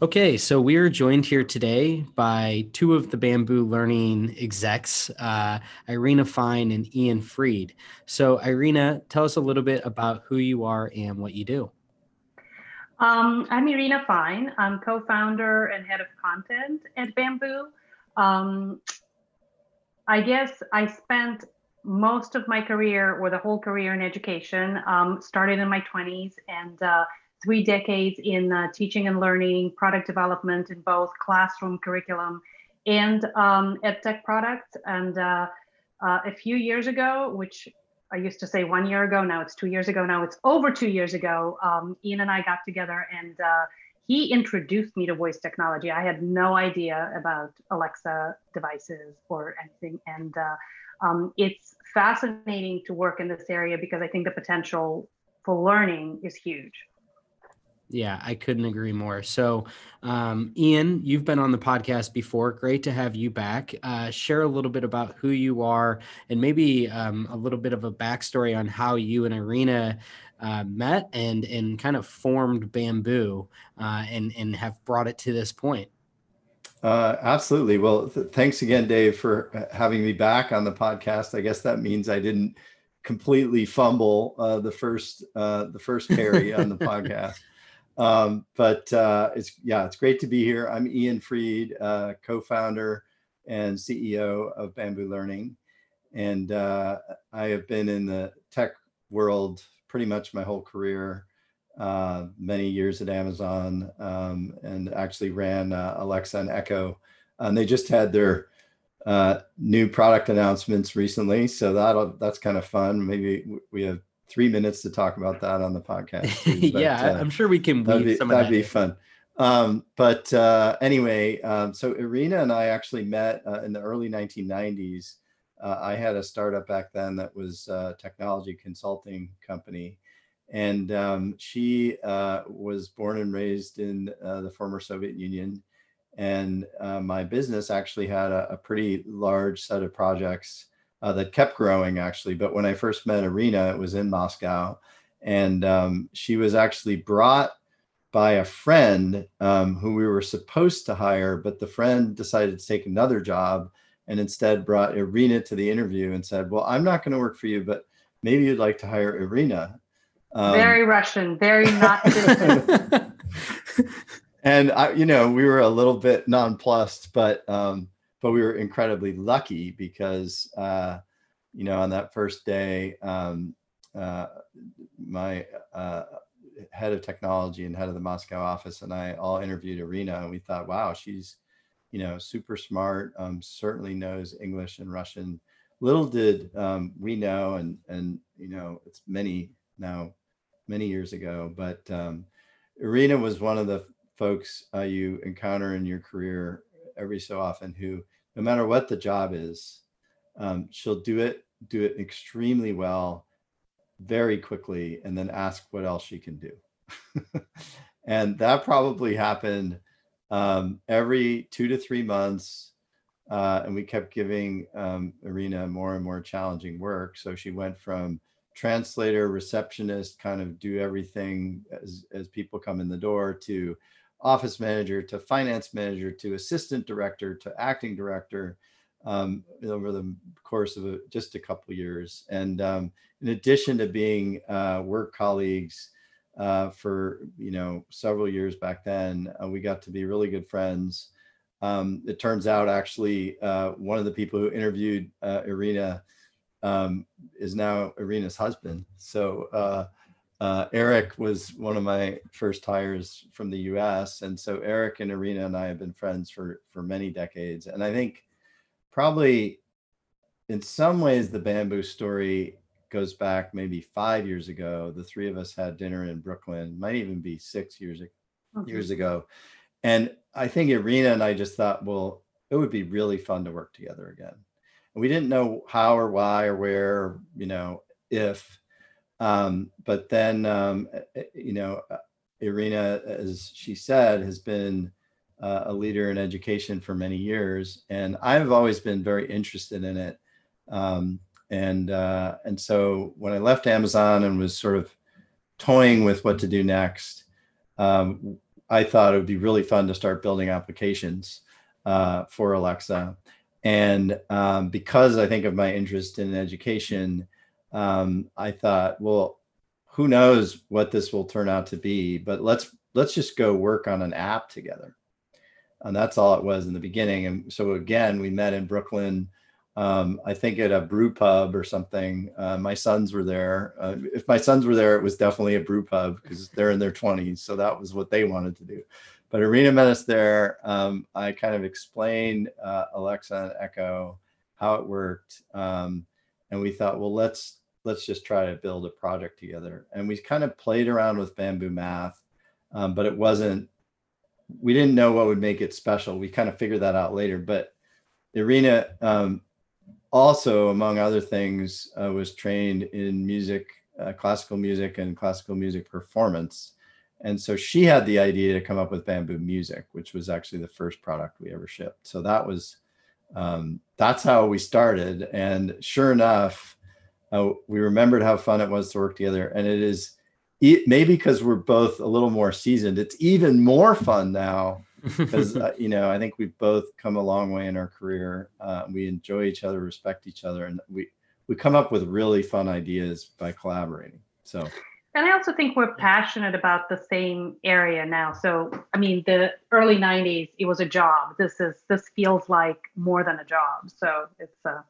Okay, so we are joined here today by two of the Bamboo Learning execs, uh, Irina Fine and Ian Freed. So, Irina, tell us a little bit about who you are and what you do. Um, I'm Irina Fine. I'm co founder and head of content at Bamboo. Um, I guess I spent most of my career or the whole career in education, um, started in my 20s and uh, three decades in uh, teaching and learning, product development in both classroom curriculum and um, tech products. And uh, uh, a few years ago, which I used to say one year ago, now it's two years ago, now it's over two years ago, um, Ian and I got together and uh, he introduced me to voice technology. I had no idea about Alexa devices or anything. And uh, um, it's fascinating to work in this area because I think the potential for learning is huge. Yeah, I couldn't agree more. So, um, Ian, you've been on the podcast before. Great to have you back. Uh, share a little bit about who you are and maybe um, a little bit of a backstory on how you and Irina uh, met and and kind of formed Bamboo uh, and and have brought it to this point. Uh, absolutely. Well, th- thanks again, Dave, for uh, having me back on the podcast. I guess that means I didn't completely fumble uh, the first the first carry on the podcast. Um, but uh, it's yeah, it's great to be here. I'm Ian Freed, uh, co-founder and CEO of Bamboo Learning, and uh, I have been in the tech world pretty much my whole career. Uh, many years at Amazon, um, and actually ran uh, Alexa and Echo. And they just had their uh, new product announcements recently, so that that's kind of fun. Maybe we have three minutes to talk about that on the podcast. Too, but, yeah, uh, I'm sure we can. That'd be, that'd that be fun. Um, but uh, anyway, um, so Irina and I actually met uh, in the early 1990s. Uh, I had a startup back then that was a technology consulting company, and um, she uh, was born and raised in uh, the former Soviet Union. And my business actually had a, a pretty large set of projects uh, that kept growing actually. But when I first met Irina, it was in Moscow, and um, she was actually brought by a friend um, who we were supposed to hire, but the friend decided to take another job and instead brought Irina to the interview and said, "Well, I'm not going to work for you, but maybe you'd like to hire Irina." Um, very Russian, very not. and I, you know, we were a little bit nonplussed, but um, but we were incredibly lucky because uh, you know on that first day um, uh, my uh, head of technology and head of the moscow office and i all interviewed irina and we thought wow she's you know super smart um, certainly knows english and russian. Little did um, we know and and you know it's many now many years ago but um, irina was one of the folks uh, you encounter in your career every so often who, no matter what the job is, um, she'll do it, do it extremely well, very quickly, and then ask what else she can do. and that probably happened um, every two to three months. Uh, and we kept giving um, more and more challenging work. So she went from translator, receptionist, kind of do everything as, as people come in the door to office manager to finance manager to assistant director to acting director um, over the course of a, just a couple years. And um, in addition to being uh, work colleagues uh, for you know several years back then, uh, we got to be really good friends. Um, it turns out actually uh, one of the people who interviewed uh, Irina um, is now Irina's husband. So uh, Eric was one of my first hires from the U.S., and so Eric and Irina and I have been friends for for many decades. And I think probably in some ways the bamboo story goes back maybe five years ago. The three of us had dinner in Brooklyn, might even be six years mm-hmm. years ago, and I think Irina and I just thought, well, it would be really fun to work together again. And we didn't know how or why or where, you know, if. Um, but then, um, eh, eh, you know, uh, Irina, as she said, has been uh, a leader in education for many years, and I've always been very interested in it. Um, and uh, and so when I left Amazon and was sort of toying with what to do next, um, I thought it would be really fun to start building applications uh, for Alexa. And um, because I think of my interest in education, um, I thought, well, who knows what this will turn out to be? But let's let's just go work on an app together. And that's all it was in the beginning. And so again, we met in Brooklyn um, I think at a brew pub or something. Uh, my sons were there. Uh, if my sons were there, it was definitely a brew pub because they're in their 20s. So that was what they wanted to do. But Irina met us there. Um, I kind of explained uh, Alexa and Echo how it worked, um, and we thought, well, let's let's just try to build a project together. And we kind of played around with Bamboo Math, um, but it wasn't. We didn't know what would make it special. We kind of figured that out later, but Irina um, also, among other things, uh, was trained in music, uh, classical music, and classical music performance. And so she had the idea to come up with bamboo music, which was actually the first product we ever shipped. So that was um, that's how we started. And sure enough, uh, we remembered how fun it was to work together. And it is maybe because we're both a little more seasoned, it's even more fun now because uh, you know I think we've both come a long way in our career. Uh, we enjoy each other, respect each other, and we we come up with really fun ideas by collaborating. So. And I also think we're passionate about the same area now. So, I mean, the early '90s, it was a job. This is this feels like more than a job. So it's uh,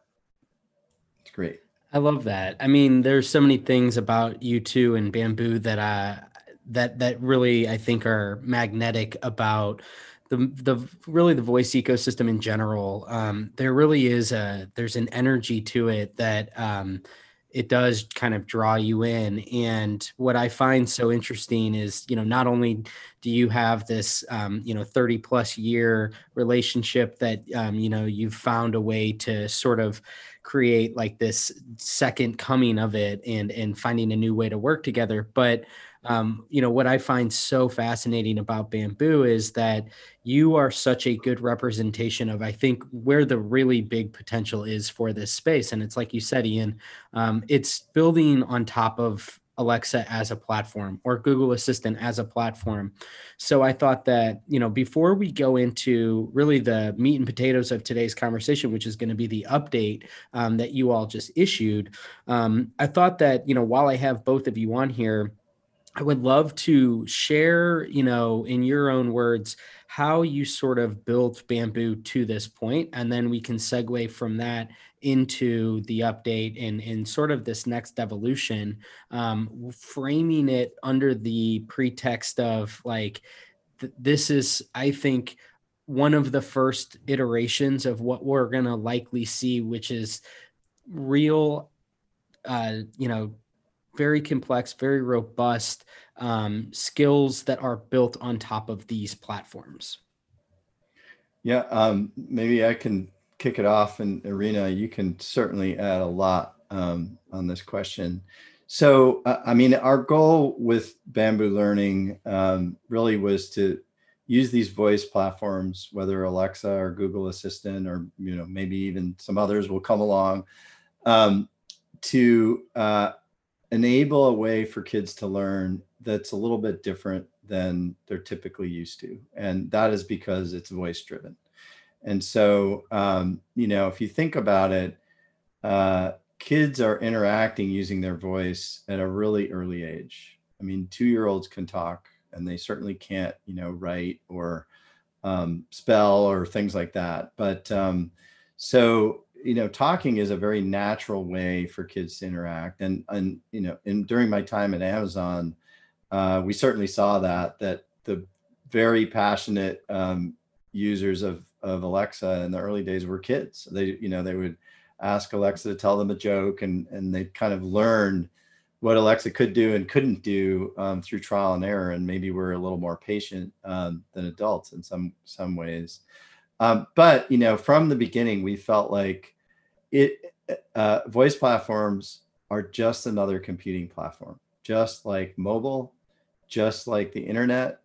it's great. I love that. I mean, there's so many things about you two and bamboo that I that that really I think are magnetic about the the really the voice ecosystem in general. Um, there really is a there's an energy to it that um, it does kind of draw you in. And what I find so interesting is, you know, not only do you have this, um, you know, 30 plus year relationship that, um, you know, you've found a way to sort of create like this second coming of it and and finding a new way to work together, but um, you know what i find so fascinating about bamboo is that you are such a good representation of i think where the really big potential is for this space and it's like you said ian um, it's building on top of Alexa as a platform or Google Assistant as a platform. So I thought that, you know, before we go into really the meat and potatoes of today's conversation, which is going to be the update um, that you all just issued, um, I thought that, you know, while I have both of you on here, I would love to share, you know, in your own words, how you sort of built Bamboo to this point, and then we can segue from that into the update and and sort of this next evolution, um, framing it under the pretext of like th- this is, I think, one of the first iterations of what we're gonna likely see, which is real, uh, you know very complex, very robust um, skills that are built on top of these platforms. Yeah, um, maybe I can kick it off, and Irina, you can certainly add a lot um, on this question. So, uh, I mean, our goal with Bamboo Learning um, really was to use these voice platforms, whether Alexa or Google Assistant, or you know, maybe even some others will come along, um, to uh, enable a way for kids to learn that's a little bit different than they're typically used to. And that is because it's voice driven. And so, um, you know, if you think about it, uh, kids are interacting using their voice at a really early age. I mean, two year olds can talk and they certainly can't, you know, write or um, spell or things like that. But um, so you know talking is a very natural way for kids to interact. And and you know and during my time at amazon uh, we certainly saw that that the very passionate um, users of of alexa in the early days were kids. They you know they would ask alexa to tell them a joke and and they kind of learned what alexa could do and couldn't do um, through trial and error and maybe we're a little more patient um, than adults in some some ways Um, but you know, from the beginning, we felt like it uh, voice platforms are just another computing platform, just like mobile, just like the internet,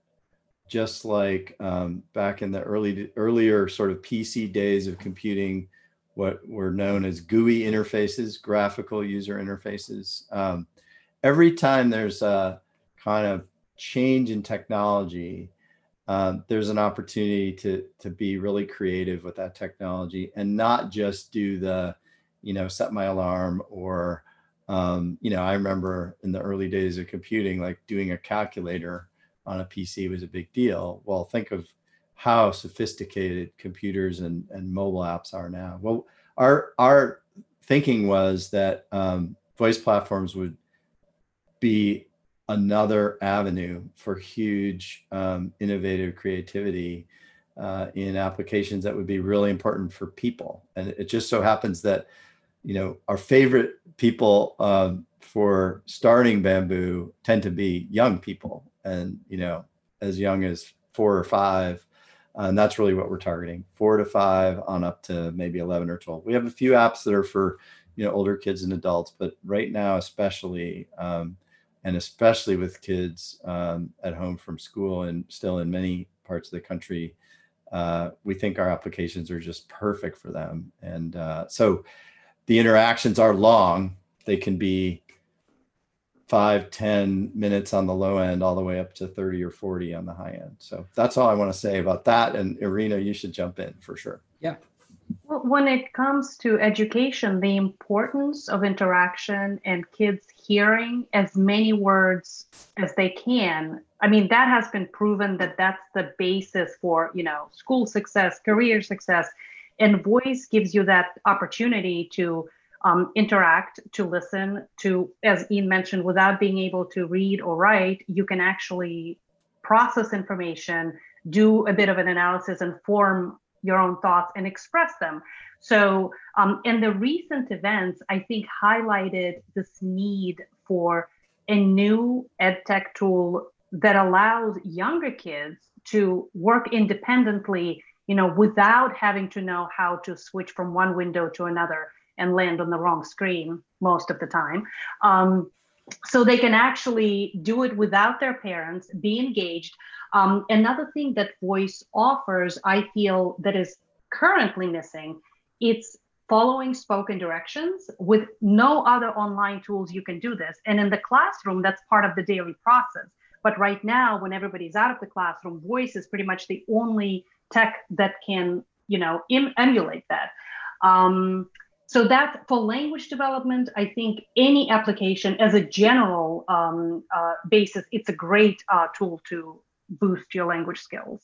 just like um, back in the early earlier sort of PC days of computing, what were known as GUI interfaces, graphical user interfaces. Um, every time there's a kind of change in technology, um, there's an opportunity to to be really creative with that technology and not just do the, you know, set my alarm or, um, you know, I remember in the early days of computing, like doing a calculator on a PC was a big deal. Well, think of how sophisticated computers and, and mobile apps are now. Well, our our thinking was that um, voice platforms would be another avenue for huge um, innovative creativity uh, in applications that would be really important for people. And it just so happens that, you know, our favorite people um, for starting Bamboo tend to be young people, and you know, as young as four or five. Uh, and that's really what we're targeting four to five on up to maybe 11 or 12 we have a few apps that are for you know older kids and adults but right now especially um, and especially with kids um, at home from school and still in many parts of the country, uh, we think our applications are just perfect for them. And uh, so the interactions are long. They can be five, ten minutes on the low end, all the way up to 30 or 40 on the high end. So that's all I want to say about that. And Irina, you should jump in for sure. Yeah. Well, when it comes to education, the importance of interaction and kids hearing as many words as they can, I mean, that has been proven that that's the basis for, you know, school success, career success. And voice gives you that opportunity to um, interact, to listen, to, as Ian mentioned, without being able to read or write, you can actually process information, do a bit of an analysis, and form your own thoughts and express them. So, um, and the recent events, I think, highlighted this need for a new ed tech tool that allows younger kids to work independently, you know, without having to know how to switch from one window to another and land on the wrong screen most of the time. Um, so they can actually do it without their parents, be engaged. Um, another thing that voice offers, I feel that is currently missing, it's following spoken directions with no other online tools you can do this. And in the classroom, that's part of the daily process. But right now, when everybody's out of the classroom, voice is pretty much the only tech that can, you know, em- emulate that. Um, so that for language development, I think any application as a general um, uh, basis, it's a great uh, tool to boost your language skills.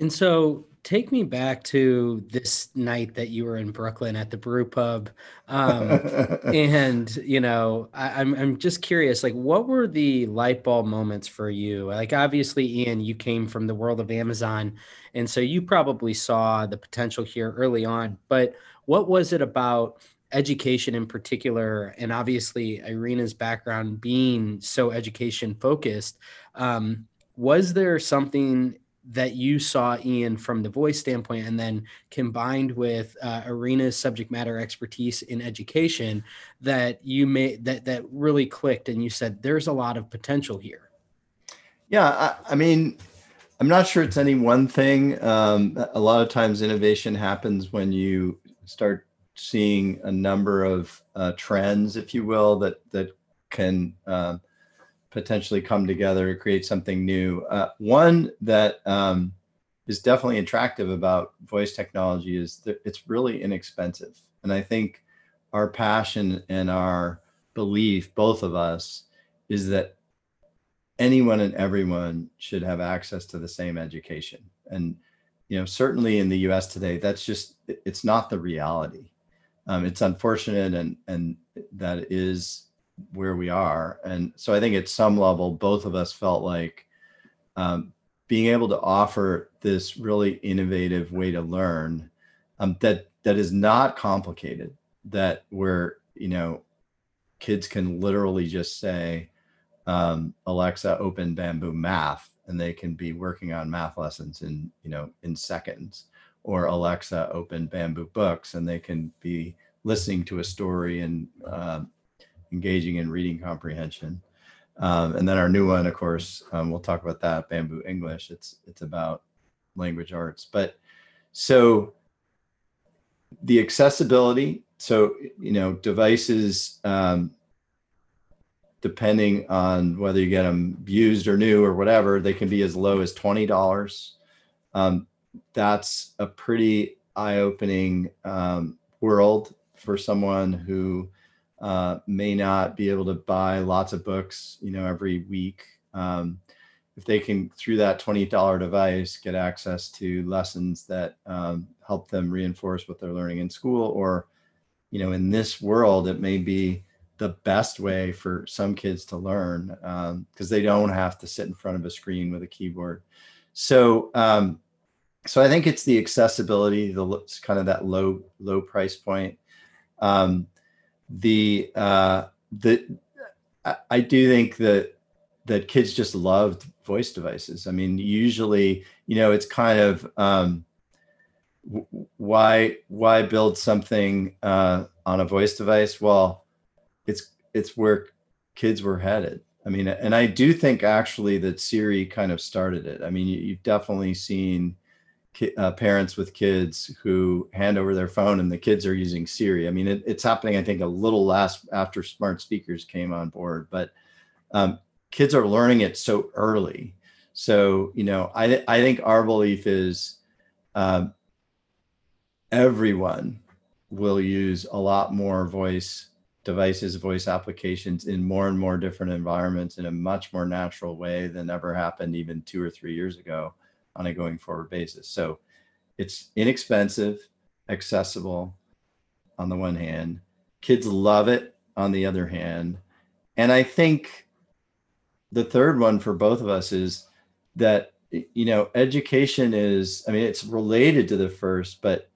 And so take me back to this night that you were in Brooklyn at the brew pub. Um, and, you know, I, am I'm, I'm just curious, like, what were the light bulb moments for you? Like, obviously, Ian, you came from the world of Amazon. And so you probably saw the potential here early on. But what was it about education in particular? And obviously, Irina's background being so education focused. Um, was there something that you saw Ian from the voice standpoint, and then combined with uh, Irina's subject matter expertise in education, that you made that that really clicked, and you said there's a lot of potential here. Yeah, I, I mean, I'm not sure it's any one thing. Um, a lot of times, innovation happens when you start seeing a number of uh, trends, if you will, that that can. Uh, potentially come together to create something new. Uh, one that um, is definitely attractive about voice technology is that it's really inexpensive. And I think our passion and our belief, both of us, is that anyone and everyone should have access to the same education. And you know, certainly in the U.S. today, that's just it's not the reality. Um, it's unfortunate, and and that is where we are. And so I think at some level, both of us felt like um, being able to offer this really innovative way to learn um, that that is not complicated, that where you know kids can literally just say, um, Alexa, open Bamboo Math, and they can be working on math lessons in you know in seconds or alexa open bamboo books and they can be listening to a story and uh, engaging in reading comprehension. Um, and then our new one of course um, we'll talk about that bamboo english. It's it's about language arts. But so the accessibility so you know devices um, depending on whether you get them used or new or whatever, they can be as low as $20. Um, that's a pretty eye opening um, world for someone who uh, may not be able to buy lots of books, you know, every week. Um, if they can, through that $20 device, get access to lessons that um, help them reinforce what they're learning in school, or, you know, in this world, it may be the best way for some kids to learn because um, they don't have to sit in front of a screen with a keyboard. So, um, so I think it's the accessibility, the kind of that low low price point. Um, the uh, the I, do think that that kids just loved voice devices. I mean, usually, you know, it's kind of um, why why build something uh, on a voice device? Well, it's it's where kids were headed. I mean, and I do think actually that Siri kind of started it. I mean, you, have definitely seen uh, parents with kids who hand over their phone and the kids are using Siri. I mean, it, it's happening, I think, a little less after smart speakers came on board, but um, kids are learning it so early. So, you know, I, I think our belief is um, everyone will use a lot more voice devices, voice applications in more and more different environments in a much more natural way than ever happened even two or three years ago on a going forward basis. So it's inexpensive, accessible on the one hand, kids love it on the other hand. And I think the third one for both of us is that you know education is i mean it's related to the first but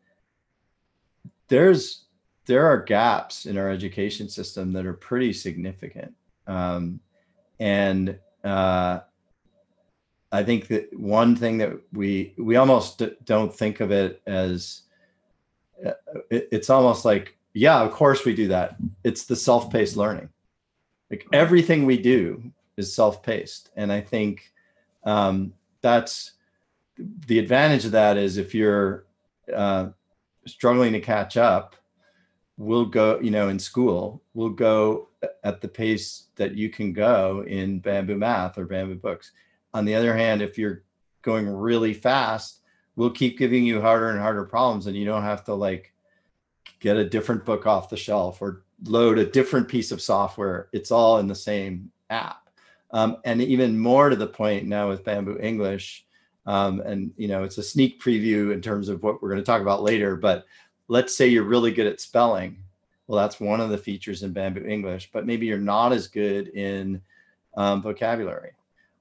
there's there are gaps in our education system that are pretty significant. Um, and uh, I think that one thing that we we almost don't think of it as uh, it, it's almost like yeah, of course we do that. It's the self-paced learning. Like everything we do is self-paced, and I think um, that's the advantage of that is if you're uh, struggling to catch up we'll go, you know, in school, we'll go at the pace that you can go in bamboo math or bamboo books. On the other hand, if you're going really fast, we'll keep giving you harder and harder problems and you don't have to like get a different book off the shelf or load a different piece of software. It's all in the same app. Um, and even more to the point now with Bamboo English, um, and you know, it's a sneak preview in terms of what we're going to talk about later, but let's say you're really good at spelling. Well, that's one of the features in Bamboo English, but maybe you're not as good in um, vocabulary.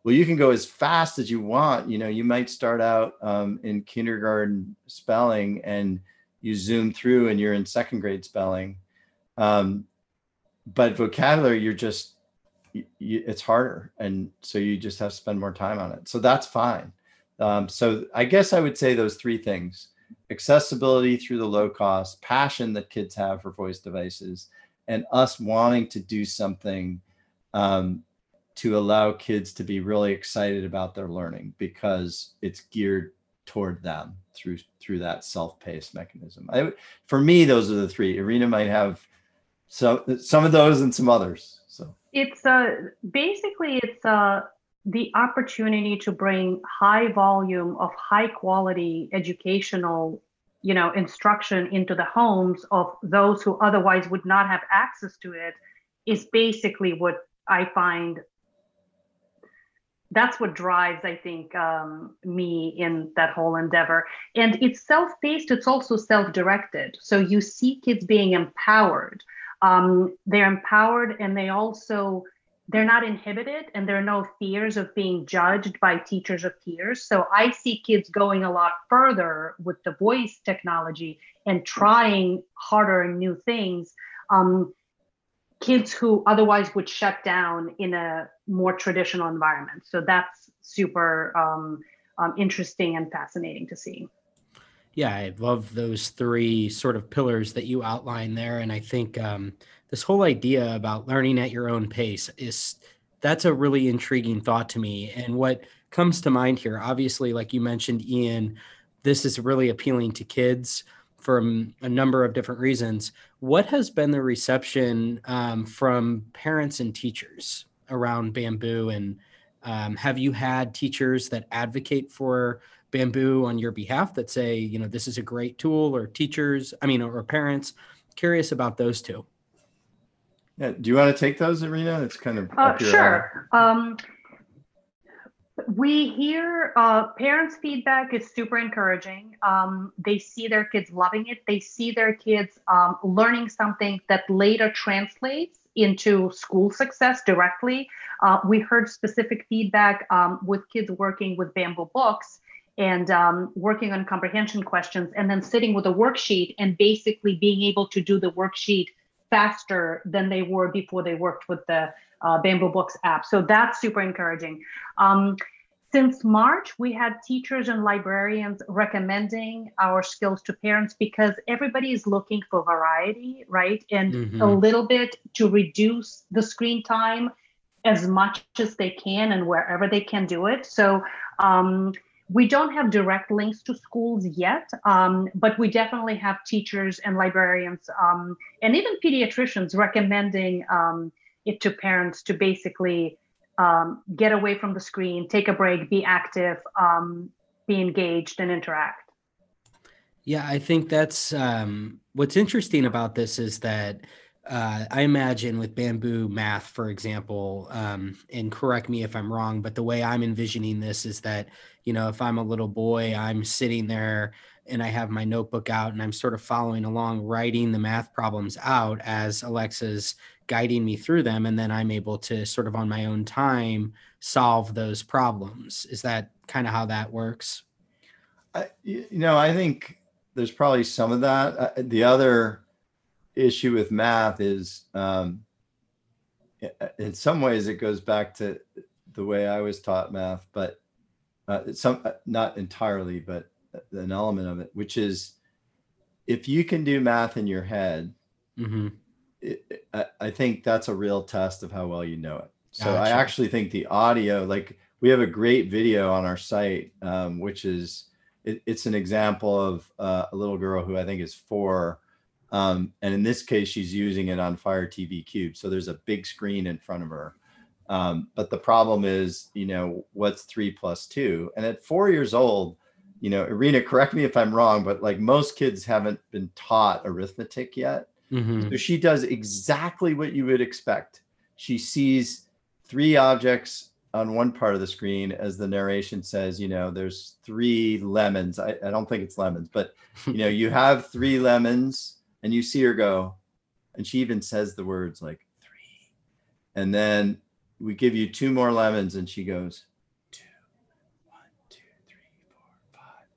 Well, you can go as fast as you want. You know, you might start out um, in kindergarten spelling and you zoom through and you're in second grade spelling. Um, but vocabulary, you're just, you, it's harder. And so you just have to spend more time on it. So that's fine. Um, so I guess I would say those three things accessibility through the low cost, passion that kids have for voice devices, and us wanting to do something um, to allow kids to be really excited about their learning because it's geared toward them through through that self-paced mechanism. I, for me, those are the three. Irina might have some some of those and some others. So it's uh, basically it's uh, the opportunity to bring high volume of high quality educational you know instruction into the homes of those who otherwise would not have access to it is basically what i find that's what drives i think um, me in that whole endeavor and it's self-paced it's also self-directed so you see kids being empowered um, they're empowered and they also they're not inhibited and there are no fears of being judged by teachers or peers. So I see kids going a lot further with the voice technology and trying harder and new things. Um, kids who otherwise would shut down in a more traditional environment. So that's super um, um, interesting and fascinating to see. Yeah, I love those three sort of pillars that you outline there. And I think um, this whole idea about learning at your own pace is that's a really intriguing thought to me. And what comes to mind here, obviously, like you mentioned, Ian, this is really appealing to kids from a number of different reasons. What has been the reception um, from parents and teachers around bamboo? And um, have you had teachers that advocate for bamboo on your behalf that say, you know, this is a great tool, or teachers, I mean, or parents? Curious about those two. Yeah. Do you want to take those, Irina? It's kind of uh, sure. Um, we hear uh, parents' feedback is super encouraging. Um, they see their kids loving it. They see their kids um, learning something that later translates into school success directly. Uh, we heard specific feedback um, with kids working with bamboo books and um, working on comprehension questions, and then sitting with a worksheet and basically being able to do the worksheet faster than they were before they worked with the uh, Bamboo Books app. So that's super encouraging. Um, since March, we had teachers and librarians recommending our skills to parents because everybody is looking for variety, right? And mm-hmm. a little bit to reduce the screen time as much as they can and wherever they can do it. So um, we don't have direct links to schools yet, um, but we definitely have teachers and librarians um, and even pediatricians recommending um, it to parents to basically um, get away from the screen, take a break, be active, um, be engaged, and interact. Yeah, I think that's um, what's interesting about this is that uh, I imagine with bamboo math, for example, um, and correct me if I'm wrong, but the way I'm envisioning this is that, you know, if I'm a little boy, I'm sitting there and I have my notebook out and I'm sort of following along, writing the math problems out as Alexa's guiding me through them. And then I'm able to sort of on my own time solve those problems. Is that kind of how that works? I, you know, I think there's probably some of that. Uh, the other, issue with math is um, in some ways it goes back to the way I was taught math, but uh, some uh, not entirely, but an element of it, which is if you can do math in your head, mm-hmm. it, I, I, think that's a real test of how well you know it. So gotcha. I actually think the audio, like we have a great video on our site, um, which is it, it's an example of uh, a little girl who I think is four um, and in this case, she's using it on Fire TV Cube. So there's a big screen in front of her. Um, but the problem is, you know, what's three plus two? And at four years old, you know, Irina, correct me if I'm wrong, but like most kids haven't been taught arithmetic yet. Mm-hmm. So she does exactly what you would expect. She sees three objects on one part of the screen as the narration says, you know, there's three lemons. I, I don't think it's lemons, but you know, you have three lemons and you see her go, and she even says the words like three. And then we give you two more lemons, and she goes, two, one, two, three, four, five.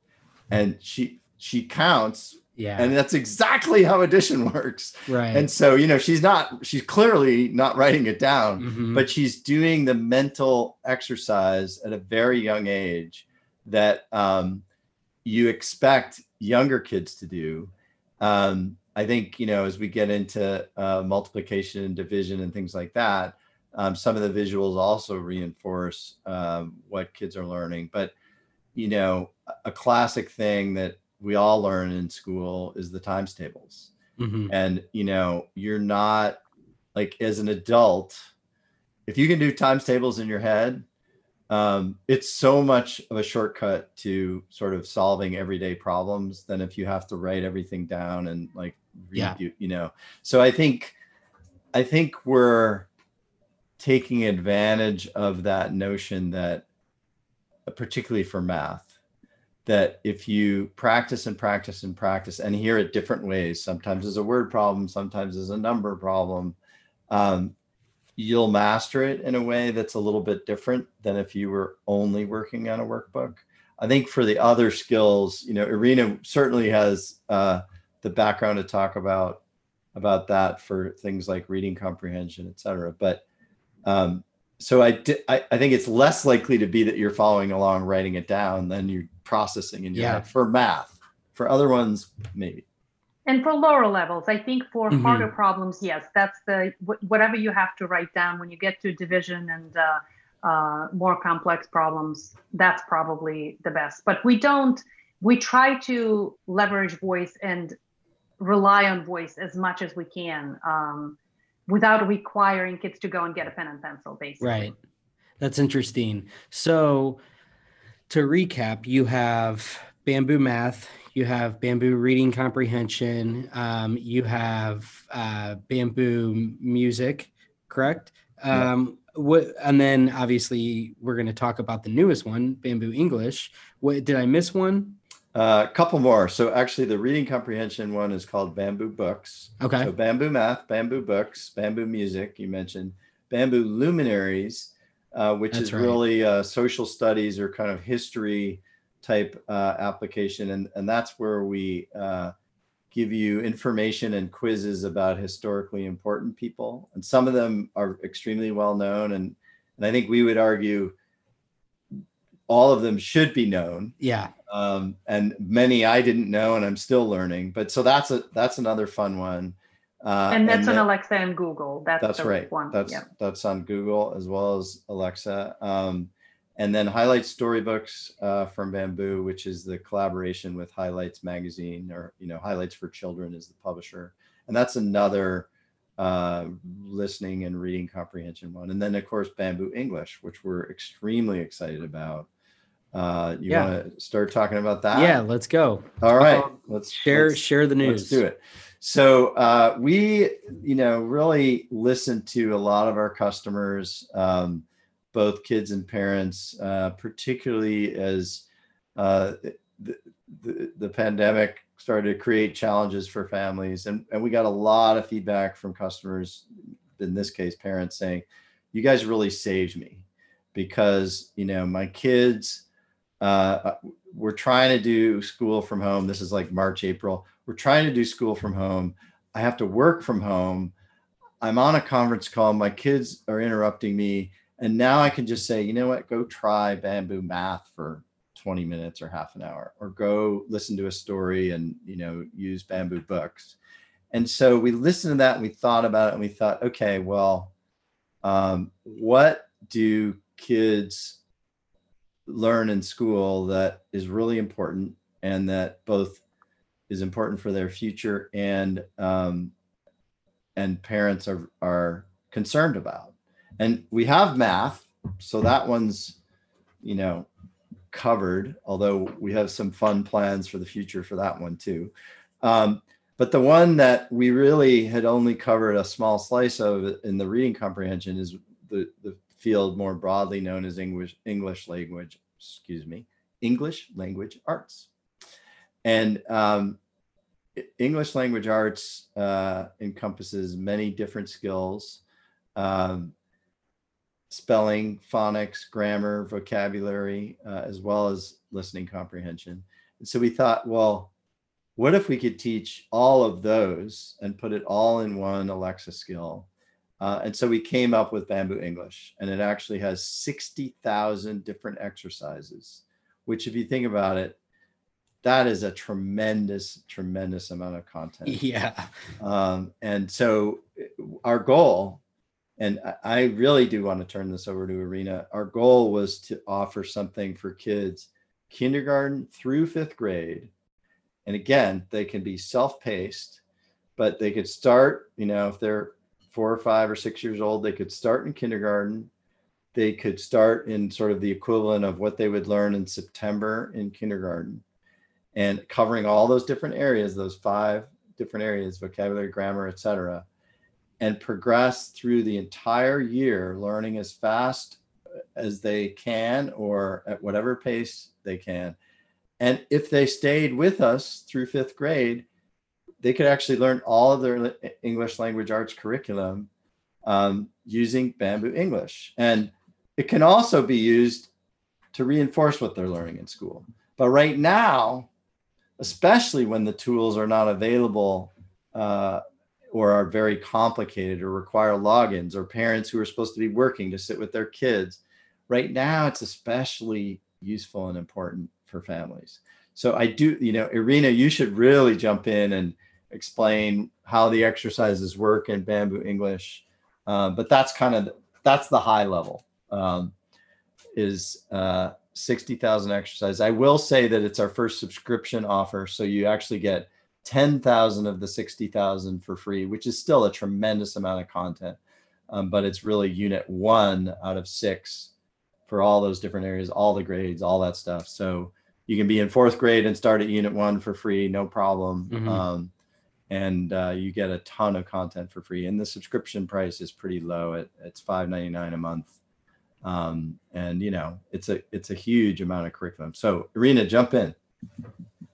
And she she counts. Yeah. And that's exactly how addition works. Right. And so, you know, she's not, she's clearly not writing it down, mm-hmm. but she's doing the mental exercise at a very young age that um, you expect younger kids to do. Um, I think you know as we get into uh, multiplication and division and things like that, um, some of the visuals also reinforce um, what kids are learning. But you know, a classic thing that we all learn in school is the times tables, mm-hmm. and you know, you're not like as an adult, if you can do times tables in your head, um, it's so much of a shortcut to sort of solving everyday problems than if you have to write everything down and like read yeah. you, you know. So I think I think we're taking advantage of that notion that particularly for math that if you practice and practice and practice and hear it different ways sometimes as a word problem sometimes as a number problem um, you'll master it in a way that's a little bit different than if you were only working on a workbook. I think for the other skills, you know, Irina certainly has uh, the background to talk about about that for things like reading comprehension, et cetera. But um, so I, di- I, I think it's less likely to be that you're following along, writing it down, than you're processing in your Yeah. head for math. For other ones, maybe. And for lower levels, I think for Mhm. harder problems, yes, that's the whatever you have to write down when you get to division and uh, uh, more complex problems. That's probably the best. But we don't. We try to leverage voice and rely on voice as much as we can, um, without requiring kids to go and get a pen and pencil. Basically, Right. That's interesting. So to recap, you have bamboo math, you have bamboo reading comprehension, um, you have uh, bamboo music, correct? Yeah. Um, what, and then obviously we're going to talk about the newest one, bamboo English. What did I miss one? Uh, a couple more. So actually, the reading comprehension one is called Bamboo Books. Okay. So bamboo math, bamboo books, bamboo music. You mentioned bamboo luminaries, uh, which That's is right. really uh, social studies or kind of history type uh, application, and and that's where we uh, give you information and quizzes about historically important people, and some of them are extremely well known, and and I think we would argue all of them should be known Yeah. um, and many I didn't know, and I'm still learning. But so that's a that's another fun one. Uh, and that's on then- Alexa and Google. That's, that's the right. one. That's yeah. that's on Google as well as Alexa. Um, and then Highlight Storybooks uh, from Bamboo, which is the collaboration with Highlights Magazine, or you know, Highlights for Children is the publisher, and that's another uh, listening and reading comprehension one. And then of course Bamboo English, which we're extremely excited about. Uh, you Yeah. want to start talking about that? Yeah. Let's go. All right. Um, Let's Share let's- share the news. Let's do it. So uh, we, you know, really listen to a lot of our customers, um, both kids and parents, uh, particularly as uh, the, the, the pandemic started to create challenges for families. And, and we got a lot of feedback from customers, in this case, parents saying, you guys really saved me because, you know, my kids, uh, we're trying to do school from home. This is like March, April. We're trying to do school from home. I have to work from home. I'm on a conference call. My kids are interrupting me. And now I can just say, you know what? Go try bamboo math for 20 minutes or half an hour, or go listen to a story and, you know, use bamboo books. And so we listened to that and we thought about it and we thought, okay, well, um, what do kids learn in school that is really important and that both is important for their future and um, and parents are are concerned about. And we have math, so that one's you know covered. Although we have some fun plans for the future for that one too. Um, but the one that we really had only covered a small slice of in the reading comprehension is the the field more broadly known as English English language, excuse me, English language arts. And um, English language arts uh, encompasses many different skills, um, spelling, phonics, grammar, vocabulary, uh, as well as listening comprehension. And so we thought, well, what if we could teach all of those and put it all in one Alexa skill? Uh, and so we came up with Bamboo English, and it actually has 60,000 different exercises, which, if you think about it, that is a tremendous, tremendous amount of content. Yeah. Um, and so uh, our goal, and I- really do want to turn this over to Irina. Our goal was to offer something for kids kindergarten through fifth grade. And again, they can be self-paced, but they could start, you know, if they're four or five or six years old, they could start in kindergarten. They could start in sort of the equivalent of what they would learn in September in kindergarten and covering all those different areas, those five different areas, vocabulary, grammar, etc., and progress through the entire year, learning as fast as they can or at whatever pace they can. And if they stayed with us through fifth grade, they could actually learn all of their English language arts curriculum um, using Bamboo English. And it can also be used to reinforce what they're learning in school. But right now, especially when the tools are not available uh, or are very complicated or require logins or parents who are supposed to be working to sit with their kids. Right now, it's especially useful and important for families. So I do, you know, Irina, you should really jump in and explain how the exercises work in bamboo English. Uh, but that's kind of that's the high level. Um, is uh, 60,000 exercises. I will say that it's our first subscription offer. So you actually get 10,000 of the 60,000 for free, which is still a tremendous amount of content. Um, but it's really unit one out of six for all those different areas, all the grades, all that stuff. So you can be in fourth grade and start at unit one for free, no problem. Mm-hmm. Um, and uh, you get a ton of content for free. And the subscription price is pretty low. It, it's $5.99 a month um, and you know it's a it's a huge amount of curriculum so irina jump in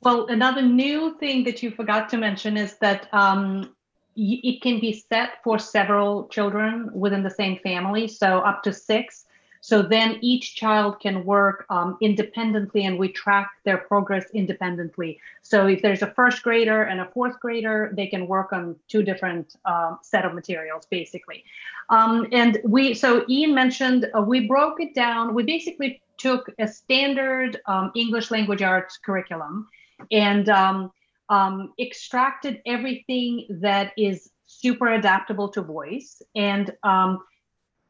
well another new thing that you forgot to mention is that um, it can be set for several children within the same family so up to six so then each child can work um, independently and we track their progress independently. So if there's a first grader and a fourth grader, they can work on two different uh, set of materials basically. Um, and we, so Ian mentioned, uh, we broke it down. We basically took a standard um, English language arts curriculum and um, um, extracted everything that is super adaptable to voice and um,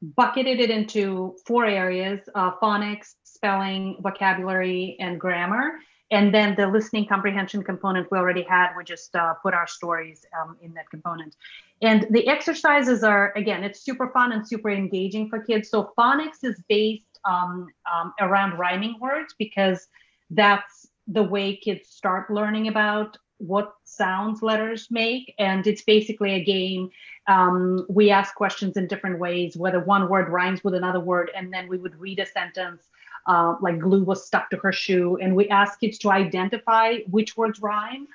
bucketed it into four areas uh, phonics, spelling, vocabulary, and grammar. And then the listening comprehension component we already had, we just uh, put our stories um, in that component. And the exercises are, again, it's super fun and super engaging for kids. So phonics is based um, um, around rhyming words because that's the way kids start learning about what sounds letters make. And it's basically a game. Um, we ask questions in different ways, whether one word rhymes with another word, and then we would read a sentence uh, like glue was stuck to her shoe. And we ask kids to identify which words rhyme.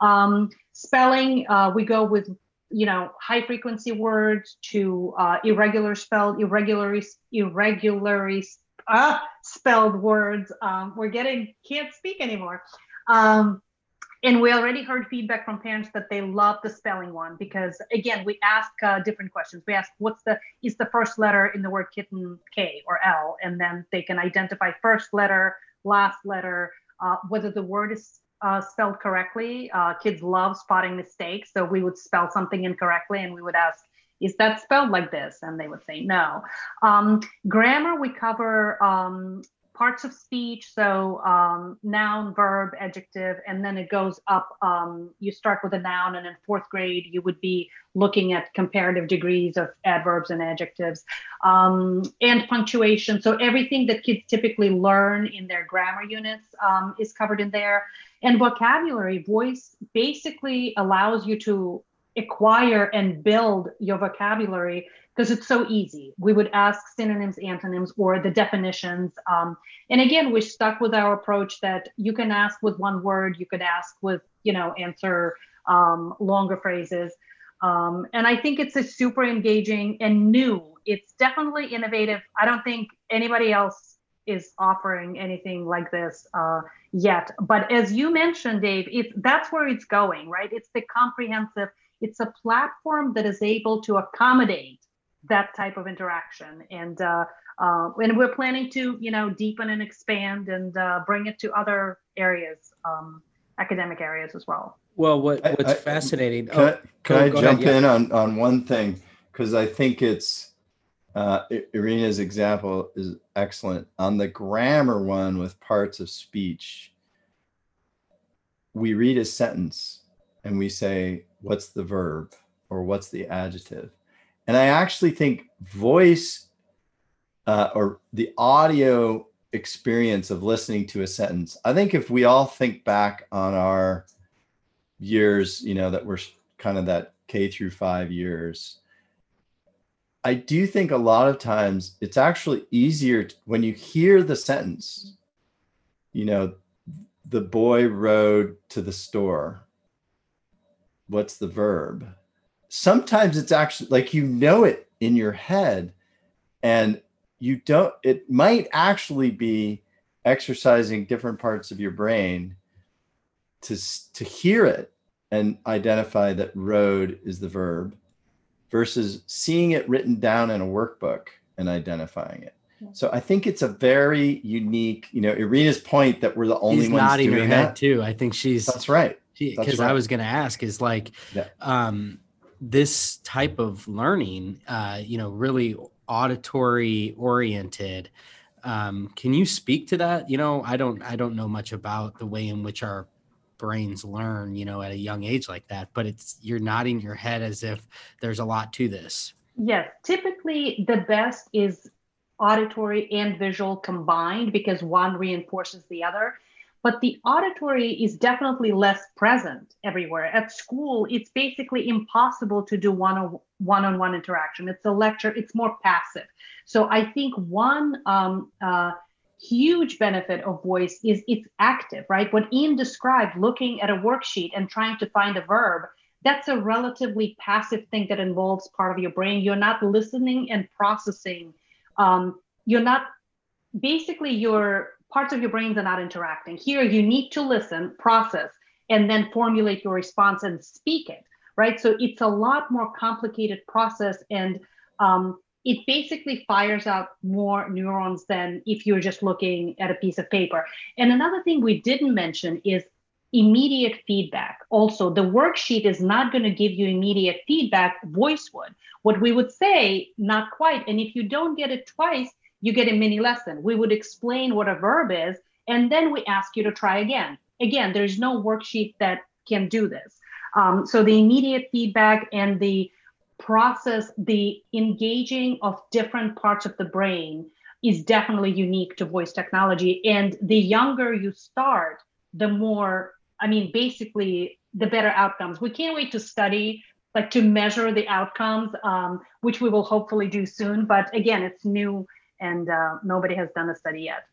Um, spelling, uh, we go with you know high frequency words to uh, irregular spelled irregularly irregularly ah, spelled words. Um, we're getting can't speak anymore. Um, and we already heard feedback from parents that they love the spelling one because again we ask uh, different questions. We ask what's the is the first letter in the word kitten k or l? And then they can identify first letter last letter uh, whether the word is uh, spelled correctly. Uh, kids love spotting mistakes so we would spell something incorrectly and we would ask is that spelled like this and they would say no um, grammar we cover um, parts of speech. So um, noun, verb, adjective, and then it goes up. Um, you start with a noun, and in fourth grade, you would be looking at comparative degrees of adverbs and adjectives um, and punctuation. So everything that kids typically learn in their grammar units um, is covered in there. And vocabulary, voice basically allows you to acquire and build your vocabulary because it's so easy. We would ask synonyms, antonyms, or the definitions. Um, and again, we're stuck with our approach that you can ask with one word, you could ask with, you know, answer um, longer phrases. Um, and I think it's a super engaging and new. It's definitely innovative. I don't think anybody else is offering anything like this uh, yet. But as you mentioned, Dave, it's that's where it's going, right? It's the comprehensive. It's a platform that is able to accommodate that type of interaction. And uh, uh, and we're planning to you know deepen and expand and uh, bring it to other areas um, academic areas as well. Well what what's I, fascinating can, oh, can I jump ahead, in yeah. on on one thing? Because I think it's uh, Irina's example is excellent. On the grammar one with parts of speech we read a sentence and we say what's the verb or what's the adjective and I actually think voice uh, or the audio experience of listening to a sentence, I think if we all think back on our years, you know, that we're kind of that K through five years, I do think a lot of times it's actually easier to, when you hear the sentence, you know, the boy rode to the store. What's the verb? sometimes it's actually like you know it in your head and you don't it might actually be exercising different parts of your brain to to hear it and identify that rode is the verb versus seeing it written down in a workbook and identifying it. So I think it's a very unique, you know, Irina's point that we're the only She's ones nodding her doing head that. too. I think she's That's right. Because That's I was going to ask is like, Yeah. um, this type of learning, uh, you know, really auditory oriented. Um, can you speak to that? You know, I don't, I don't know much about the way in which our brains learn, you know, at a young age like that, but it's, you're nodding your head as if there's a lot to this. Yes, typically the best is auditory and visual combined because one reinforces the other. But the auditory is definitely less present everywhere. At school, it's basically impossible to do one on one on one interaction. It's a lecture, it's more passive. So I think one um, uh, huge benefit of voice is it's active, right? What Ian described, looking at a worksheet and trying to find a verb, that's a relatively passive thing that involves part of your brain. You're not listening and processing. Um, you're not basically your parts of your brains are not interacting. Here, you need to listen, process, and then formulate your response and speak it, right? So it's a lot more complicated process, and um, it basically fires out more neurons than if you're just looking at a piece of paper. And another thing we didn't mention is immediate feedback. Also, the worksheet is not going to give you immediate feedback, voice would. What we would say, not quite. And if you don't get it twice, you get a mini lesson. We would explain what a verb is, and then we ask you to try again. Again, there's no worksheet that can do this. Um, so the immediate feedback and the process, the engaging of different parts of the brain is definitely unique to voice technology. And the younger you start, the more, I mean, basically, the better outcomes. We can't wait to study, like to measure the outcomes, um, which we will hopefully do soon. But again, it's new and uh, nobody has done a study yet.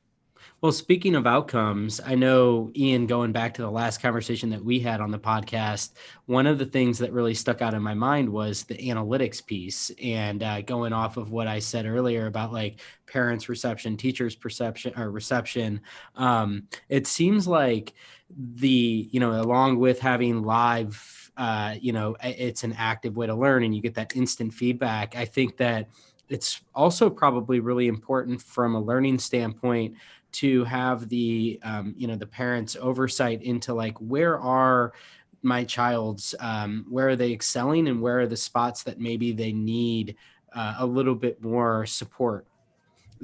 Well, speaking of outcomes, I know Ian, going back to the last conversation that we had on the podcast, one of the things that really stuck out in my mind was the analytics piece. And uh, going off of what I said earlier about like parents' reception, teachers' perception or reception, um, it seems like the, you know, along with having live, uh, you know, it's an active way to learn and you get that instant feedback. I think that it's also probably really important from a learning standpoint to have the um, you know the parents oversight into like where are my child's um, where are they excelling and where are the spots that maybe they need uh, a little bit more support.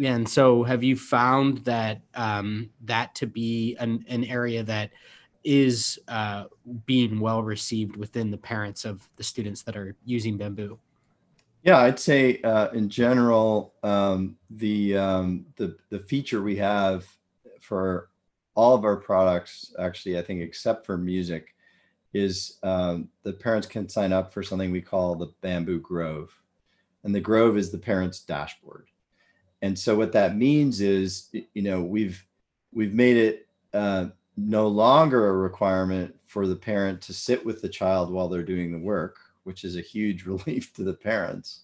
And so have you found that um, that to be an, an area that is uh, being well received within the parents of the students that are using bamboo Yeah, I'd say uh, in general, um, the, um, the the feature we have for all of our products, actually, I think except for music, is um, the parents can sign up for something we call the Bamboo Grove, and the Grove is the parents' dashboard. And so what that means is, you know, we've we've made it uh, no longer a requirement for the parent to sit with the child while they're doing the work which is a huge relief to the parents.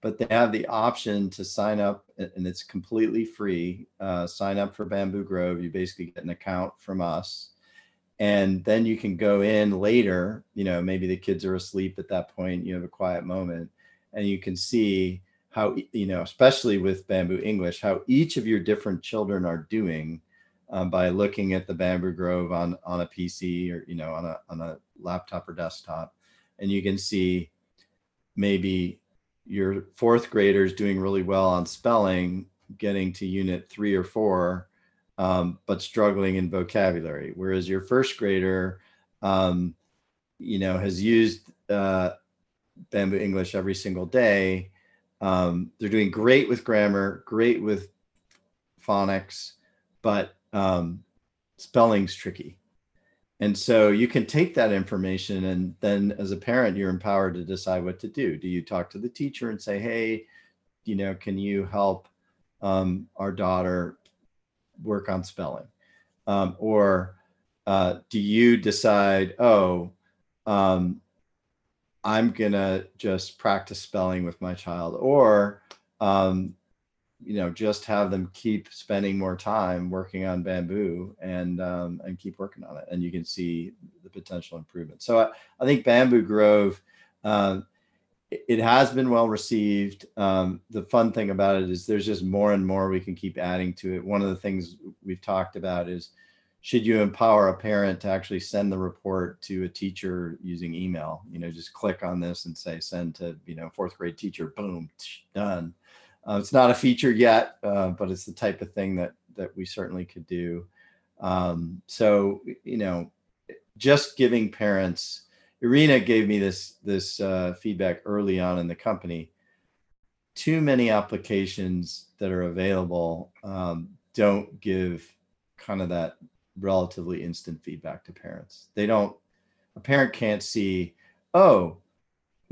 But they have the option to sign up, and it's completely free. Uh, sign up for Bamboo Grove. You basically get an account from us. And then you can go in later, you know, maybe the kids are asleep at that point, you have a quiet moment, and you can see how, you know, especially with Bamboo English, how each of your different children are doing um, by looking at the Bamboo Grove on, on a PC or, you know, on a, on a laptop or desktop and you can see maybe your fourth graders doing really well on spelling, getting to unit three or four, um, but struggling in vocabulary. Whereas your first grader, um, you know, has used uh, Bamboo English every single day. Um, they're doing great with grammar, great with phonics, but um, spelling's tricky. And so you can take that information and then as a parent, you're empowered to decide what to do. Do you talk to the teacher and say, hey, you know, can you help um, our daughter work on spelling? Um, or uh, do you decide, oh, um, I'm going to just practice spelling with my child? Or, um, you know just have them keep spending more time working on bamboo and um, and keep working on it and you can see the potential improvement. So I, I think Bamboo Grove, um, it, has been well received. Um, the fun thing about it is there's just more and more we can keep adding to it. One of the things we've talked about is should you empower a parent to actually send the report to a teacher using email? You know, just click on this and say send to you know fourth grade teacher. Boom, done. Uh, it's not a feature yet, uh, but it's the type of thing that that we certainly could do. Um, so you know, just giving parents. Irina gave me this this uh, feedback early on in the company. Too many applications that are available um, don't give kind of that relatively instant feedback to parents. They don't. A parent can't see, oh,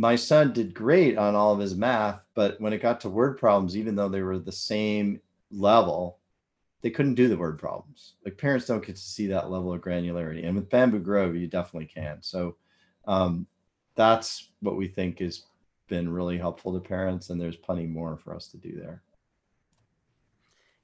my son did great on all of his math, but when it got to word problems, even though they were the same level, they couldn't do the word problems. Like parents don't get to see that level of granularity. And with Bamboo Grove, you definitely can. So um, that's what we think has been really helpful to parents. And there's plenty more for us to do there.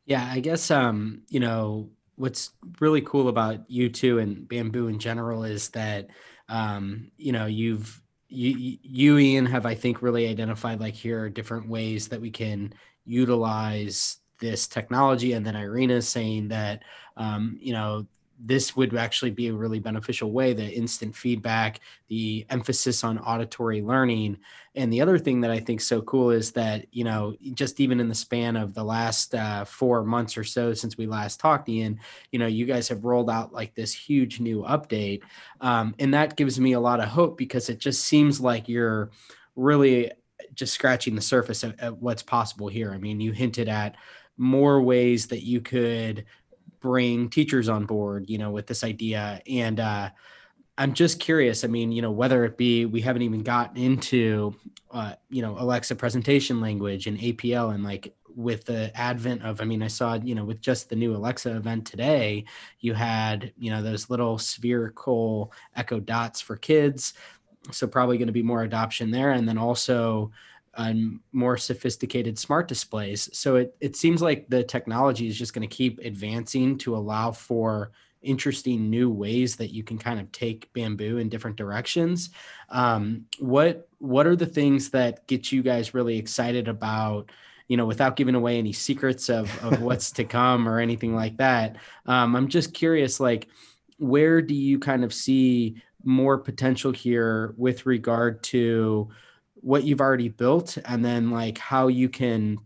Yeah, I guess um, you know, what's really cool about you two and bamboo in general is that um, you know, you've you you Ian have I think really identified like here are different ways that we can utilize this technology. And then irina is saying that um, you know this would actually be a really beneficial way the instant feedback the emphasis on auditory learning. And the other thing that i think so cool is that you know just even in the span of the last uh, four months or so since we last talked ian you know you guys have rolled out like this huge new update. Um, and that gives me a lot of hope because it just seems like you're really just scratching the surface of, of what's possible here. I mean you hinted at more ways that you could bring teachers on board, you know, with this idea. And uh, I'm just curious. I mean, you know, whether it be we haven't even gotten into, uh, you know, Alexa presentation language and APL and like with the advent of, I mean, I saw, you know, with just the new Alexa event today, you had, you know, those little spherical echo dots for kids. So probably going to be more adoption there. And then also, and more sophisticated smart displays. So it, it seems like the technology is just going to keep advancing to allow for interesting new ways that you can kind of take bamboo in different directions. Um, what what are the things that get you guys really excited about? You know, without giving away any secrets of of what's to come or anything like that. Um, I'm just curious, like, where do you kind of see more potential here with regard to what you've already built and then like how you can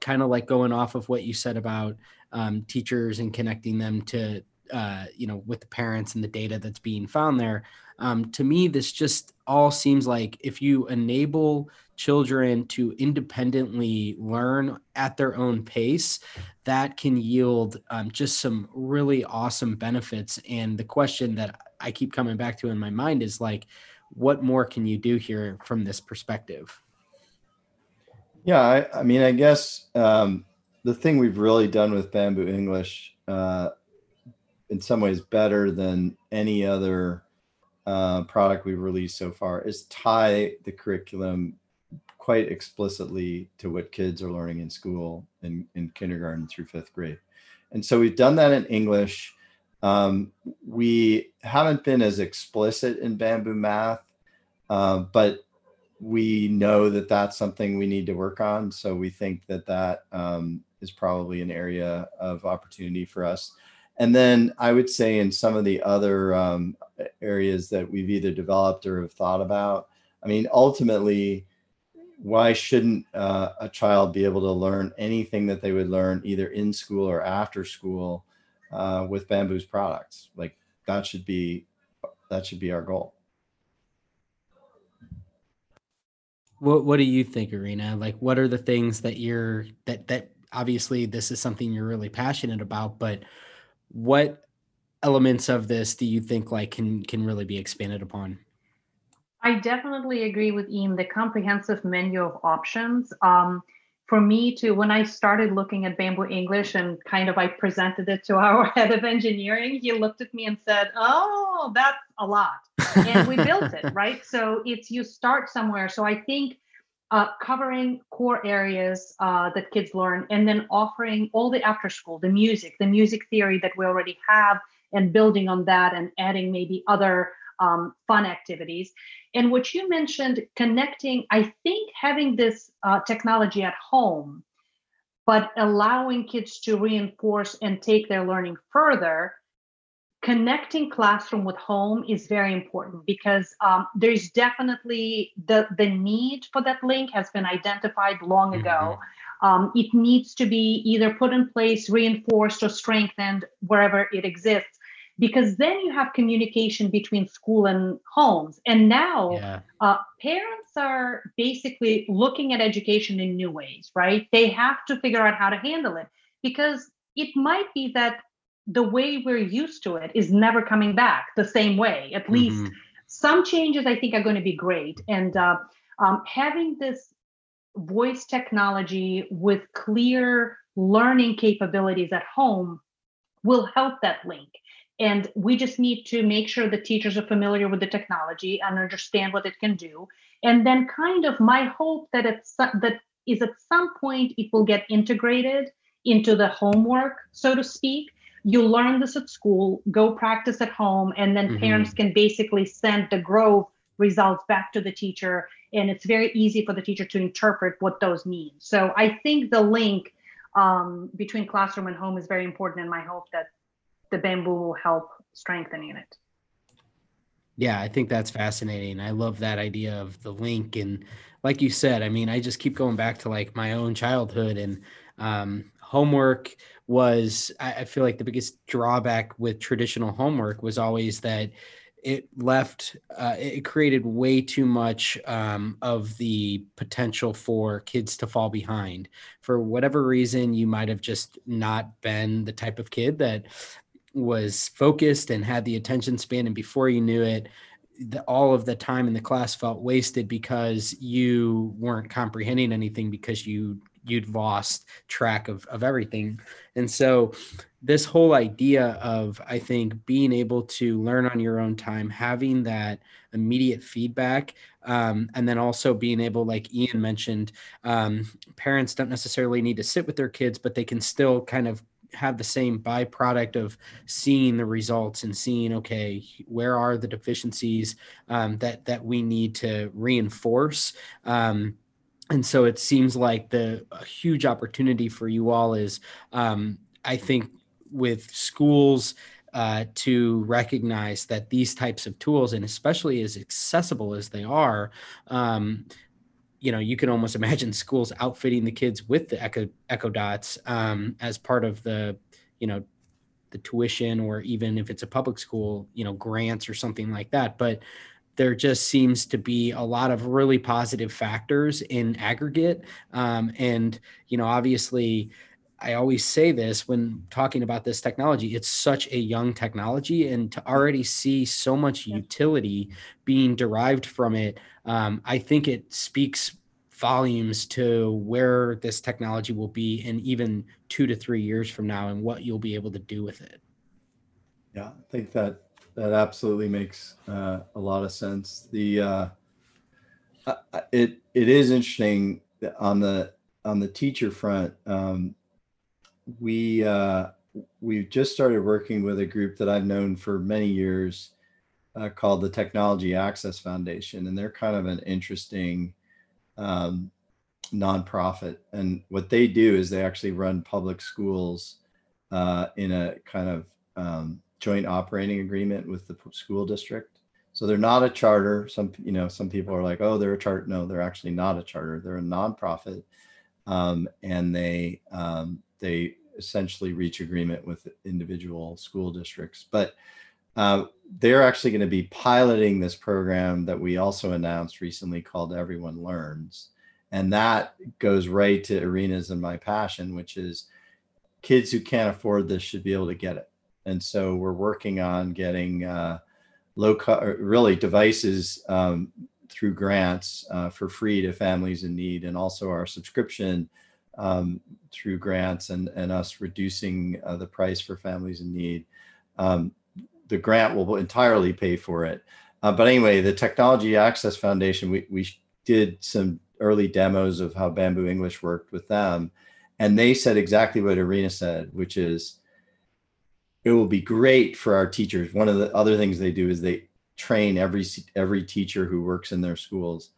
kind of like going off of what you said about um, teachers and connecting them to uh, you know with the parents and the data that's being found there um, to me this just all seems like if you enable children to independently learn at their own pace that can yield um, just some really awesome benefits. And the question that i keep coming back to in my mind is like what more can you do here from this perspective? Yeah, I, I mean, I guess um, the thing we've really done with Bamboo English, uh, in some ways, better than any other uh, product we've released so far, is tie the curriculum quite explicitly to what kids are learning in school in, in kindergarten through fifth grade. And so we've done that in English. Um, we haven't been as explicit in bamboo math, uh, but we know that that's something we need to work on. So we think that that um, is probably an area of opportunity for us. And then I would say in some of the other um, areas that we've either developed or have thought about, I mean, ultimately, why shouldn't uh, a child be able to learn anything that they would learn either in school or after school uh, with Bamboo's products. Like that should be that should be our goal. What What do you think, Irina? Like, what are the things that you're that that obviously this is something you're really passionate about, but what elements of this do you think like can can really be expanded upon? I definitely agree with Ian. The comprehensive menu of options. Um, for me to when I started looking at Bamboo English and kind of I presented it to our head of engineering, he looked at me and said, "Oh, that's a lot," and we built it right. So it's you start somewhere. So I think uh, covering core areas uh, that kids learn, and then offering all the after school, the music, the music theory that we already have, and building on that, and adding maybe other um, fun activities. And what you mentioned, connecting, I think having this uh, technology at home, but allowing kids to reinforce and take their learning further connecting classroom with home is very important because um, there's definitely the the need for that link has been identified long mm-hmm. ago um, it needs to be either put in place reinforced or strengthened wherever it exists because then you have communication between school and homes and now yeah. uh, parents are basically looking at education in new ways right they have to figure out how to handle it because it might be that the way we're used to it is never coming back the same way. At least mm-hmm. some changes I think are going to be great. And uh, um, having this voice technology with clear learning capabilities at home will help that link. And we just need to make sure the teachers are familiar with the technology and understand what it can do. And then, kind of, my hope that it's that is at some point it will get integrated into the homework, so to speak, you learn this at school, go practice at home, and then mm-hmm. parents can basically send the Grove results back to the teacher. And it's very easy for the teacher to interpret what those mean. So I think the link um, between classroom and home is very important. And my hope that the bamboo will help strengthening it. Yeah, I think that's fascinating. I love that idea of the link. And like you said, I mean, I just keep going back to like my own childhood and um, homework was I, feel like the biggest drawback with traditional homework was always that it left uh, it created way too much um, of the potential for kids to fall behind for whatever reason you might have just not been the type of kid that was focused and had the attention span and before you knew it the, all of the time in the class felt wasted because you weren't comprehending anything because you you'd lost track of of everything. And so this whole idea of i think being able to learn on your own time having that immediate feedback um, and then also being able like ian mentioned um, parents don't necessarily need to sit with their kids but they can still kind of have the same byproduct of seeing the results and seeing okay where are the deficiencies um, that that we need to reinforce? Um, and so it seems like the huge opportunity for you all is um, i think with schools uh, to recognize that these types of tools and especially as accessible as they are um, you know you can almost imagine schools outfitting the kids with the echo echo dots um, as part of the you know the tuition or even if it's a public school you know grants or something like that but there just seems to be a lot of really positive factors in aggregate. Um, and, you know, obviously, I always say this when talking about this technology, it's such a young technology, and to already see so much utility being derived from it, um, I think it speaks volumes to where this technology will be in even two to three years from now and what you'll be able to do with it. Yeah, I think that that absolutely makes uh, a lot of sense. The uh, it it is interesting on the on the teacher front. Um, we uh, we've just started working with a group that I've known for many years uh, called the Technology Access Foundation, and they're kind of an interesting um, nonprofit. And what they do is they actually run public schools uh, in a kind of um, joint operating agreement with the school district. So they're not a charter. Some, you know, some people are like, oh, they're a charter. No, they're actually not a charter. They're a nonprofit. Um, and they, um, they essentially reach agreement with individual school districts. But uh, they're actually going to be piloting this program that we also announced recently called Everyone Learns. And that goes right to Irina's and my passion, which is kids who can't afford this should be able to get it and so we're working on getting uh, low co- really devices um, through grants uh, for free to families in need, and also our subscription um, through grants and and us reducing uh, the price for families in need. Um, the grant will entirely pay for it. Uh, but anyway, the Technology Access Foundation, we, we did some early demos of how Bamboo English worked with them. And they said exactly what Irina said, which is it will be great for our teachers. One of the other things they do is they train every every teacher who works in their schools,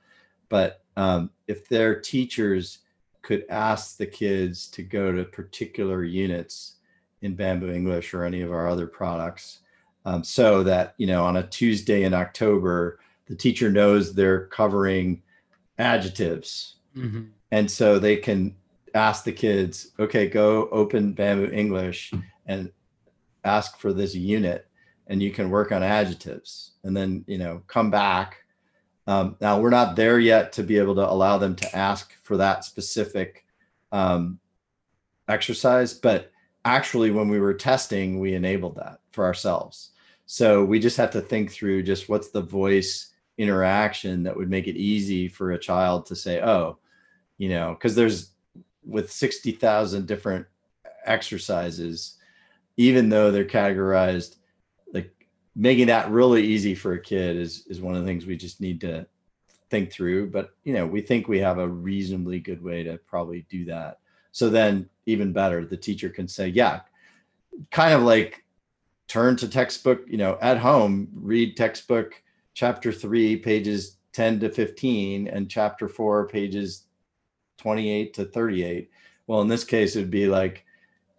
but um, if their teachers could ask the kids to go to particular units in Bamboo English or any of our other products, um, so that you know on a Tuesday in October the teacher knows they're covering adjectives, mm-hmm. and so they can ask the kids, okay, go open Bamboo English and ask for this unit and you can work on adjectives and then you know come back um, now we're not there yet to be able to allow them to ask for that specific um, exercise but actually when we were testing we enabled that for ourselves. So we just have to think through just what's the voice interaction that would make it easy for a child to say oh you know because there's with 60,000 different exercises even though they're categorized making that really easy for a kid is is one of the things we just need to think through. But you know we think we have a reasonably good way to probably do that. So then even better the teacher can say yeah kind of like turn to textbook you know at home read textbook chapter 3 pages 10 to 15 and chapter 4 pages 28 to 38 well in this case it'd be like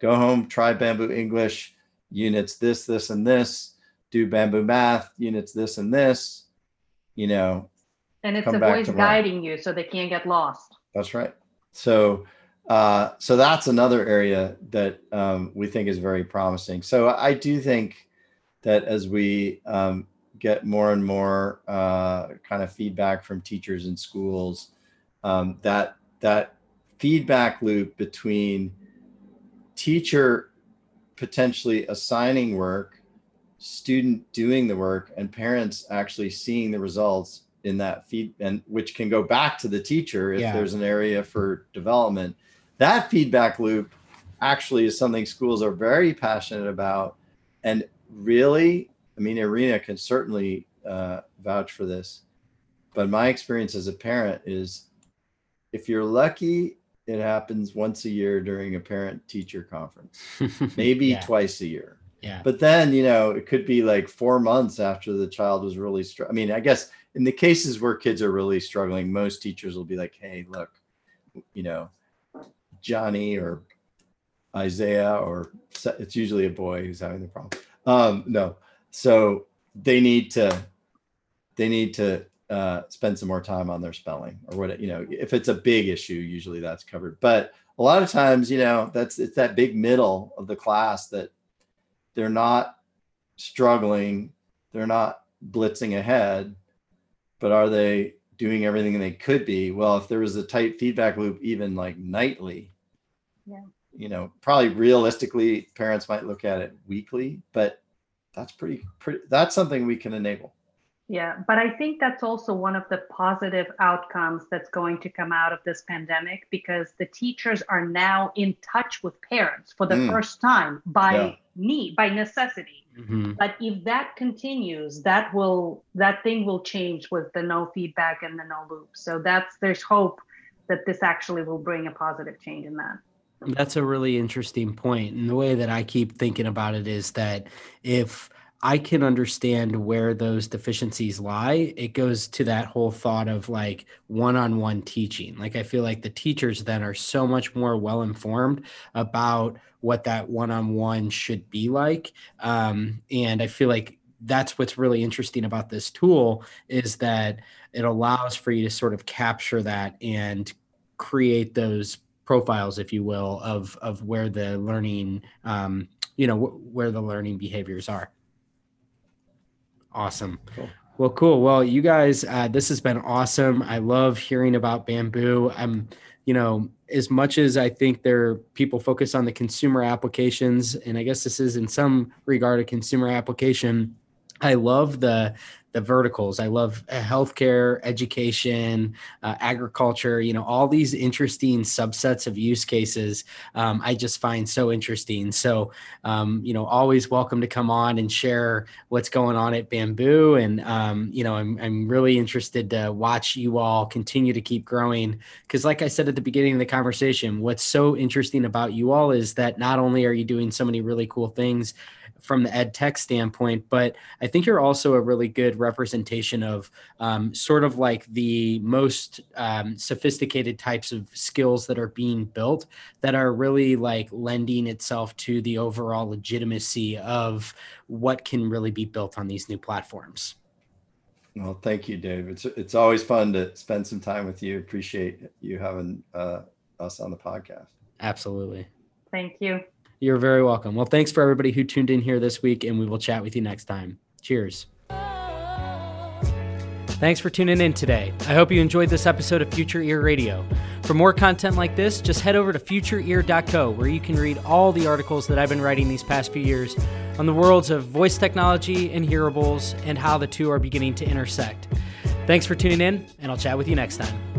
go home, try bamboo English units, this, this, and this, do bamboo math units, this and this, you know. And it's a voice guiding you so they can't get lost. That's right. So, uh, so that's another area that um, we think is very promising. So I do think that as we um, get more and more uh, kind of feedback from teachers and schools, um, that that feedback loop between teacher potentially assigning work, student doing the work, and parents actually seeing the results in that feed and which can go back to the teacher if yeah. there's an area for development. That feedback loop actually is something schools are very passionate about. And really, I mean, Irina can certainly uh, vouch for this. But my experience as a parent is if you're lucky it happens once a year during a parent teacher conference, maybe yeah. twice a year. Yeah. But then, you know, it could be like four months after the child was really str- I mean, I guess in the cases where kids are really struggling, most teachers will be like, hey, look, you know, Johnny or Isaiah, or it's usually a boy who's having the problem. Um, no. So they need to, they need to uh, spend some more time on their spelling or what you know if it's a big issue usually that's covered but a lot of times you know that's it's that big middle of the class that they're not struggling they're not blitzing ahead but are they doing everything they could be well if there was a tight feedback loop even like nightly yeah you know probably realistically parents might look at it weekly but that's pretty pretty that's something we can enable yeah, but I think that's also one of the positive outcomes that's going to come out of this pandemic because the teachers are now in touch with parents for the mm. first time by yeah. Need, by necessity. Mm-hmm. But if that continues, that will that thing will change with the no feedback and the no loop. So that's there's hope that this actually will bring a positive change in that. That's a really interesting. And the way that I keep thinking about it is that if I can understand where those deficiencies lie. It goes to that whole thought of like one on one teaching. Like, I feel like the teachers then are so much more well informed about what that one on one should be like. Um, and I feel like that's what's really interesting about this tool is that it allows for you to sort of capture that and create those profiles if you will of of where the learning um, you know wh- where the learning behaviors are Awesome. Cool. Well, cool. Well, you guys, uh, this has been awesome. I love hearing about bamboo. I'm, you know, as much as I think there people focus on the consumer applications, and I guess this is in some regard a consumer application. I love the the verticals. I love uh, healthcare, education, uh, agriculture, you know, all these interesting subsets of use cases um, I just find so interesting. So, um, you know, always welcome to come on and share what's going on at Bamboo. And, um, you know, I'm, I'm really interested to watch you all continue to keep growing. Because, like I said at the beginning of the conversation, what's so interesting about you all is that not only are you doing so many really cool things, from the ed tech standpoint, but I think you're also a really good representation of um, sort of like the most um, sophisticated types of skills that are being built that are really like lending itself to the overall legitimacy of what can really be built on these new platforms. Well, thank you, Dave. It's it's always fun to spend some time with you. Appreciate you having uh, us on the podcast. Absolutely. Thank you. You're very welcome. Well, thanks for everybody who tuned in here this week, and we will chat with you next time. Cheers. Thanks for tuning in today. I hope you enjoyed this episode of Future Ear Radio. For more content like this, just head over to futureear.co where you can read all the articles that I've been writing these past few years on the worlds of voice technology and hearables and how the two are beginning to intersect. Thanks for tuning in, and I'll chat with you next time.